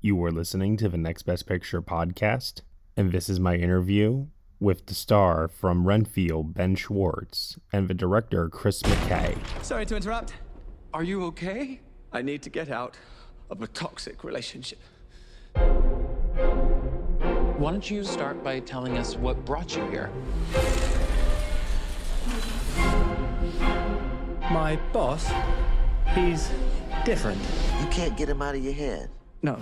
You are listening to the Next Best Picture podcast, and this is my interview with the star from Renfield, Ben Schwartz, and the director, Chris McKay. Sorry to interrupt. Are you okay? I need to get out of a toxic relationship. Why don't you start by telling us what brought you here? My boss, he's different. You can't get him out of your head. No.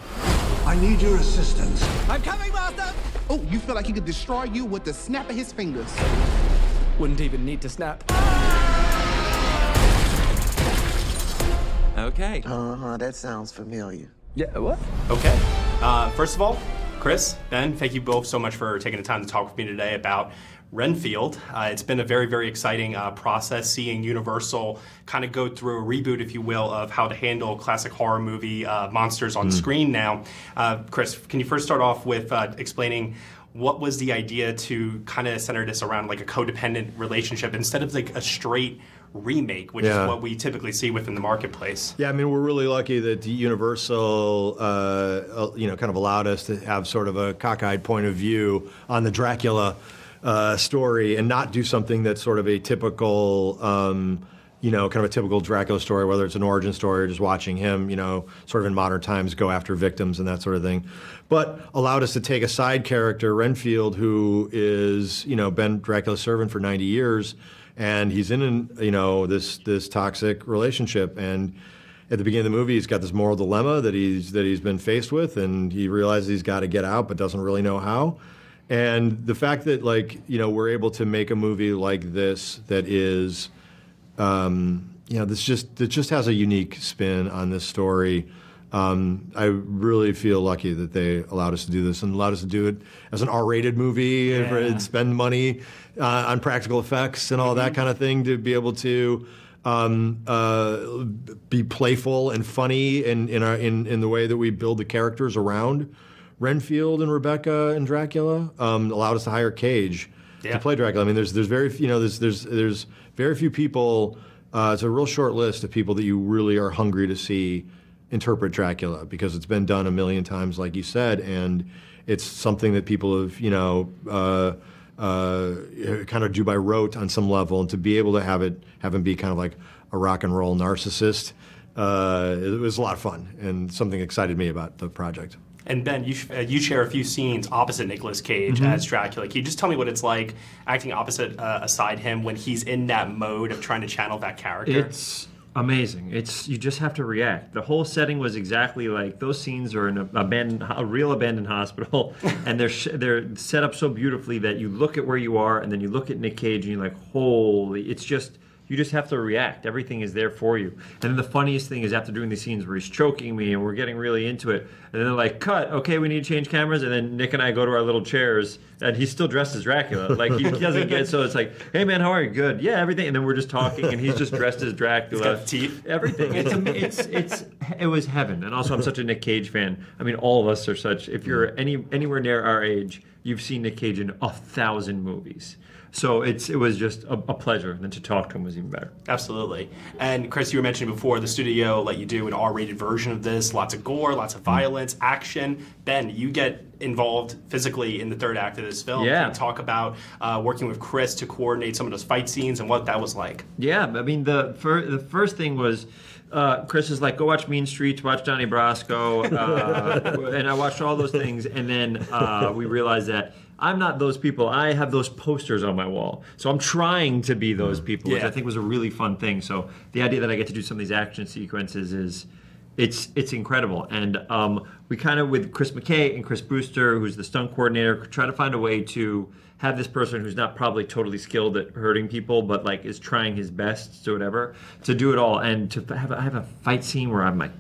I need your assistance. I'm coming, Master! Oh, you feel like he could destroy you with the snap of his fingers. Wouldn't even need to snap. Okay. Uh huh, that sounds familiar. Yeah, what? Okay. Uh, first of all, Chris, Ben, thank you both so much for taking the time to talk with me today about Renfield. Uh, it's been a very, very exciting uh, process seeing Universal kind of go through a reboot, if you will, of how to handle classic horror movie uh, monsters on screen now. Uh, Chris, can you first start off with uh, explaining what was the idea to kind of center this around like a codependent relationship instead of like a straight remake, which Yeah. is what we typically see within the marketplace? Yeah, I mean, we're really lucky that Universal, uh, uh, you know, kind of allowed us to have sort of a cockeyed point of view on the Dracula uh, story and not do something that's sort of a typical, um, you know, kind of a typical Dracula story, whether it's an origin story or just watching him, you know, sort of in modern times go after victims and that sort of thing. But allowed us to take a side character, Renfield, who is, you know, been Dracula's servant for 90 years, and he's in, an, you know, this this toxic relationship and at the beginning of the movie, he's got this moral dilemma that he's that he's been faced with, and he realizes he's got to get out, but doesn't really know how. And the fact that like you know we're able to make a movie like this that is, um, you know, this just that just has a unique spin on this story. Um, I really feel lucky that they allowed us to do this and allowed us to do it as an R-rated movie and for- and spend money uh, on practical effects and all that kind of thing to be able to um, uh, be playful and funny in in, our, in in the way that we build the characters around Renfield and Rebecca and Dracula. Um, allowed us to hire Cage Yeah. to play Dracula. I mean, there's there's very you know there's there's there's very few people. Uh, it's a real short list of people that you really are hungry to see interpret Dracula because it's been done a million times, like you said, and it's something that people have you know. Uh, uh, kind of do by rote on some level, and to be able to have it have him be kind of like a rock and roll narcissist, uh, it was a lot of fun and something excited me about the project. And Ben, you, uh, you share a few scenes opposite Nicolas Cage as Dracula. Can you just tell me what it's like acting opposite uh, aside him when he's in that mode of trying to channel that character? It's amazing. It's you just have to react. The whole setting was exactly like those scenes are in a abandoned, a real abandoned hospital, and they're sh- they're set up so beautifully that you look at where you are, and then you look at Nick Cage, and you're like, holy! It's just you just have to react. Everything is there for you. And then the funniest thing is after doing these scenes where he's choking me and we're getting really into it, and then they're like, cut. Okay, we need to change cameras, and then Nick and I go to our little chairs, and he's still dressed as Dracula. Like he doesn't get so it's like, hey man, how are you? Good. Yeah, everything. And then we're just talking, and he's just dressed as Dracula. teeth. Everything. It's, it's it's it was heaven. And also, I'm such a Nick Cage fan. I mean, all of us are such. If you're any anywhere near our age, you've seen Nick Cage in a thousand movies. So it's it was just a, a pleasure. And then to talk to him was even better. Absolutely. And Chris, you were mentioning before the studio let you do an R-rated version of this. Lots of gore, lots of violence, action. Ben, you get involved physically in the third act of this film. Yeah. Can you talk about uh, working with Chris to coordinate some of those fight scenes and what that was like? Yeah, I mean the fir- the first thing was uh, Chris is like, go watch Mean Streets, watch Donnie Brasco, uh, and I watched all those things, and then uh, we realized that I'm not those people. I have those posters on my wall, so I'm trying to be those mm. people, which I think was a really fun thing. So the idea that I get to do some of these action sequences is. It's it's incredible, and um, we kind of with Chris McKay and Chris Brewster, who's the stunt coordinator, try to find a way to have this person who's not probably totally skilled at hurting people, but like is trying his best to whatever to do it all, and to have a, have a fight scene where I'm like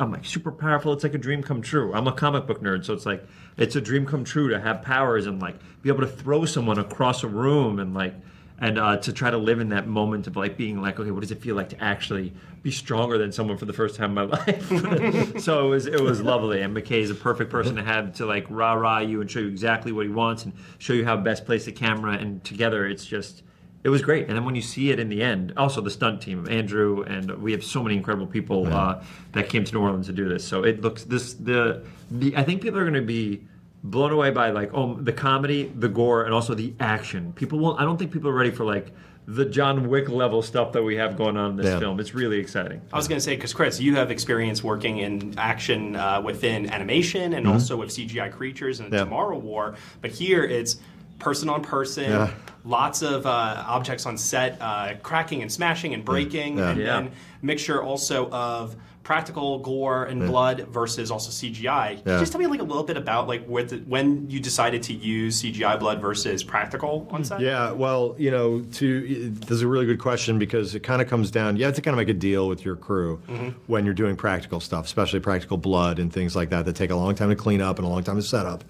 I'm like super powerful. It's like a dream come true. I'm a comic book nerd, so it's like it's a dream come true to have powers and like be able to throw someone across a room and like and uh, to try to live in that moment of like being like, okay, what does it feel like to actually be stronger than someone for the first time in my life? so it was it was lovely, and McKay is a perfect person to have to like rah rah you and show you exactly what he wants and show you how best place the camera, and together it's just it was great. And then when you see it in the end, also the stunt team, Andrew, and we have so many incredible people uh, that came to New Orleans to do this. So it looks this the the I think people are going to be blown away by like oh the comedy, the gore, and also the action. People won't. I don't think people are ready for like the John Wick level stuff that we have going on in this Yeah. film. It's really exciting. I was going to say, because Chris, you have experience working in action uh, within animation and Mm-hmm. also with CGI creatures and Yeah. Tomorrow War, but here it's person on person, Yeah. lots of uh, objects on set, uh, cracking and smashing and breaking, Yeah. and Yeah. then mixture also of practical gore and blood versus also CGI. Can Yeah. you just tell me like a little bit about like the, when you decided to use CGI blood versus practical on set? Yeah, well, you know, to this is a really good question because it kind of comes down. You have to kind of make a deal with your crew mm-hmm. when you're doing practical stuff, especially practical blood and things like that that take a long time to clean up and a long time to set up.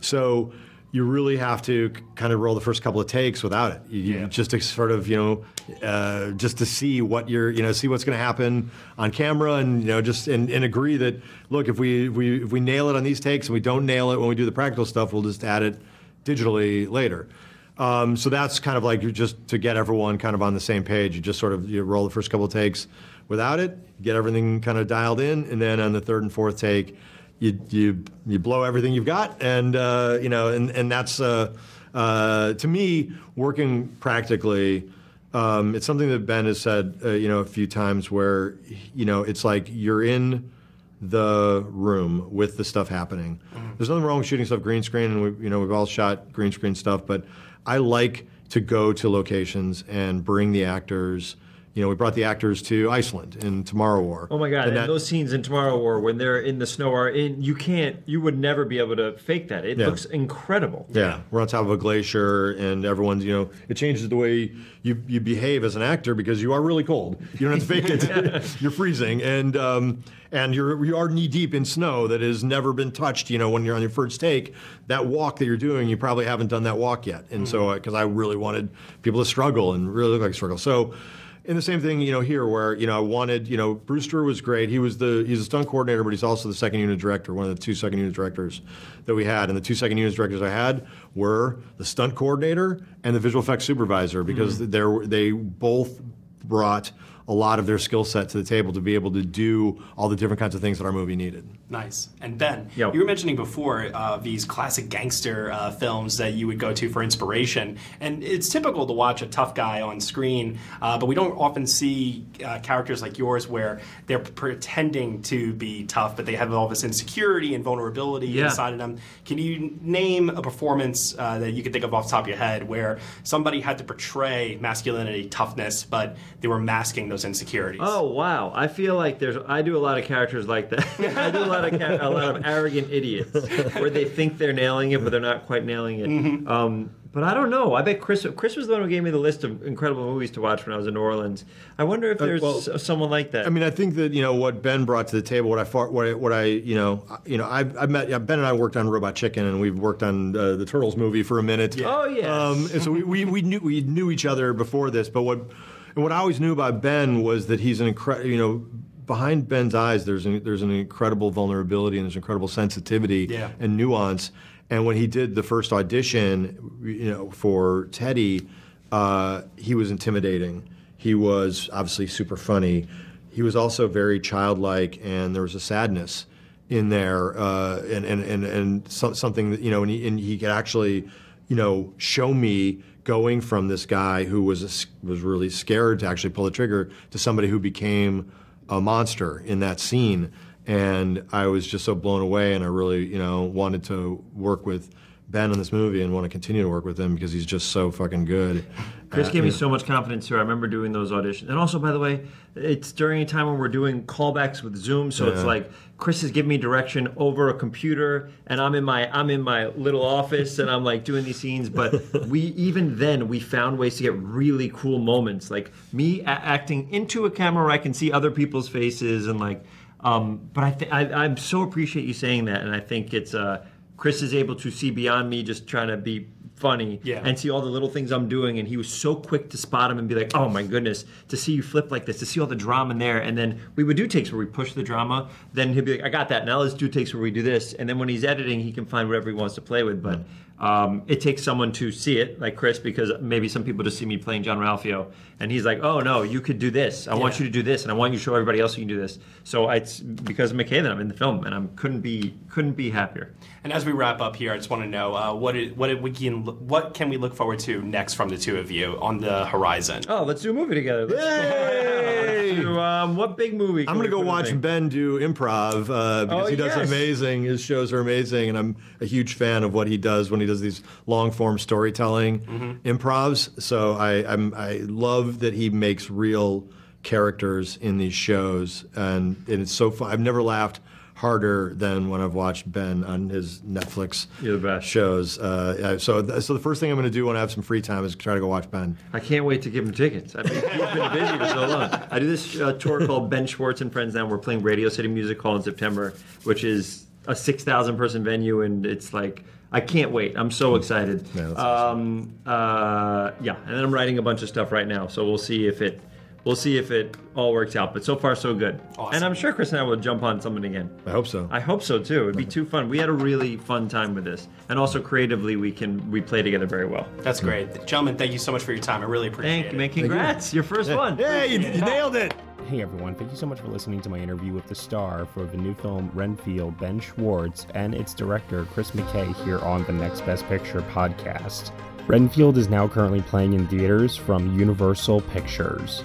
So you really have to kind of roll the first couple of takes without it. You, Yeah. just to sort of, you know, uh, just to see what you're, you know, see what's going to happen on camera, and you know, just and, and agree that look, if we if we if we nail it on these takes and we don't nail it when we do the practical stuff, we'll just add it digitally later. Um, so that's kind of like you just to get everyone kind of on the same page. You just sort of you roll the first couple of takes without it, get everything kind of dialed in, and then on the third and fourth take, you you you blow everything you've got, and uh, you know, and and that's uh, uh, to me working practically. Um, it's something that Ben has said, uh, you know, a few times where, you know, it's like you're in the room with the stuff happening. There's nothing wrong with shooting stuff green screen, and we, you know, we've all shot green screen stuff, but I like to go to locations and bring the actors. You know, we brought the actors to Iceland in Tomorrow War. Oh my god! And, that- those scenes in Tomorrow War when they're in the snow are in. You can't. You would never be able to fake that. It Yeah. looks incredible. Yeah, we're on top of a glacier, and everyone's, you know, it changes the way you, you behave as an actor because you are really cold. You don't have to fake it. you're freezing, and um, and you're you are knee deep in snow that has never been touched. You know, when you're on your first take, that walk that you're doing, you probably haven't done that walk yet. And so, because I really wanted people to struggle and really look like struggle, so. And the same thing, you know, here where you know I wanted, you know, Brewster was great. He was the he's a stunt coordinator, but he's also the second unit director, one of the two second unit directors that we had. And the two second unit directors I had were the stunt coordinator and the visual effects supervisor because hmm. they're they both brought a lot of their skill set to the table to be able to do all the different kinds of things that our movie needed. Nice. And Ben, Yo. you were mentioning before uh, these classic gangster uh, films that you would go to for inspiration. And it's typical to watch a tough guy on screen, uh, but we don't often see uh, characters like yours where they're pretending to be tough, but they have all this insecurity and vulnerability Yeah. inside of them. Can you name a performance uh, that you can think of off the top of your head where somebody had to portray masculinity, toughness, but they were masking those insecurities? Oh wow! I feel like there's. I do a lot of characters like that. I do a lot of ca- a lot of arrogant idiots where they think they're nailing it, but they're not quite nailing it. Mm-hmm. Um, but I don't know. I bet Chris. Chris was the one who gave me the list of incredible movies to watch when I was in New Orleans. I wonder if there's well, s- someone like that. I mean, I think that you know what Ben brought to the table. What I fought, what I, what I you know, you know, I've, I've met yeah, Ben and I worked on Robot Chicken, and we've worked on uh, the Turtles movie for a minute. Oh, yeah. Um, and so we, we, we knew we knew each other before this, but what and what I always knew about Ben was that he's an incredible, you know. Behind Ben's eyes, there's an, there's an incredible vulnerability and there's incredible sensitivity Yeah. and nuance. And when he did the first audition, you know, for Teddy, uh, he was intimidating. He was obviously super funny. He was also very childlike, and there was a sadness in there, uh, and and and and so, something that you know, and he, and he could actually, you know, show me going from this guy who was was really scared to actually pull the trigger to somebody who became a monster in that scene. And I was just so blown away, and I really, you know, wanted to work with Ben in this movie and want to continue to work with him because he's just so fucking good. Chris Uh, gave me yeah. so much confidence too. I remember doing those auditions, and also, by the way, it's during a time when we're doing callbacks with Zoom, so it's like Chris is giving me direction over a computer, and I'm in my I'm in my little office, and I'm like doing these scenes. But we even then we found ways to get really cool moments, like me a- acting into a camera where I can see other people's faces, and like. Um, but I, th- I I'm so appreciate you saying that, and I think it's uh, Chris is able to see beyond me just trying to be funny Yeah. and see all the little things I'm doing. And he was so quick to spot him and be like, oh my goodness, to see you flip like this, to see all the drama in there. And then we would do takes where we push the drama. Then he'd be like, I got that. Now let's do takes where we do this. And then when he's editing, he can find whatever he wants to play with. But Um, it takes someone to see it, like Chris, because maybe some people just see me playing Jean-Ralphio, and he's like, "Oh no, you could do this. I want you to do this, and I want you to show everybody else you can do this." So it's because of McKay that I'm in the film, and I couldn't be couldn't be happier. And as we wrap up here, I just want to know uh, what what it, we can what can we look forward to next from the two of you on the horizon? Oh, let's do a movie together. Let's Yay! let's do, um, what big movie? can I'm gonna go watch? Ben do improv uh, because Oh, he does yes. amazing. His shows are amazing, and I'm a huge fan of what he does when he does these long form storytelling Mm-hmm. improvs. So I I'm, I love that he makes real characters in these shows, and, and it's so fun. I've never laughed harder than when I've watched Ben on his Netflix You're the best. shows. Uh, so th- so the first thing I'm going to do when I have some free time is try to go watch Ben. I can't wait to give him tickets. I mean, he's been busy for so long. I do this uh, tour called Ben Schwartz and Friends now. We're playing Radio City Music Hall in September, which is a 6,000 person venue, and it's like, I can't wait. I'm so excited. Yeah, um, uh, yeah, and then I'm writing a bunch of stuff right now, so we'll see if it. We'll see if it all works out, but so far so good. Awesome. And I'm sure Chris and I will jump on something again. I hope so. I hope so too. It'd be too fun. We had a really fun time with this, and also creatively, we can we play together very well. That's great, gentlemen. Thank you so much for your time. I really appreciate it. Thank it. you, man. Congrats, your first one. Hey, you, you nailed it. Hey everyone, thank you so much for listening to my interview with the star for the new film Renfield, Ben Schwartz, and its director Chris McKay here on the Next Best Picture podcast. Renfield is now currently playing in theaters from Universal Pictures.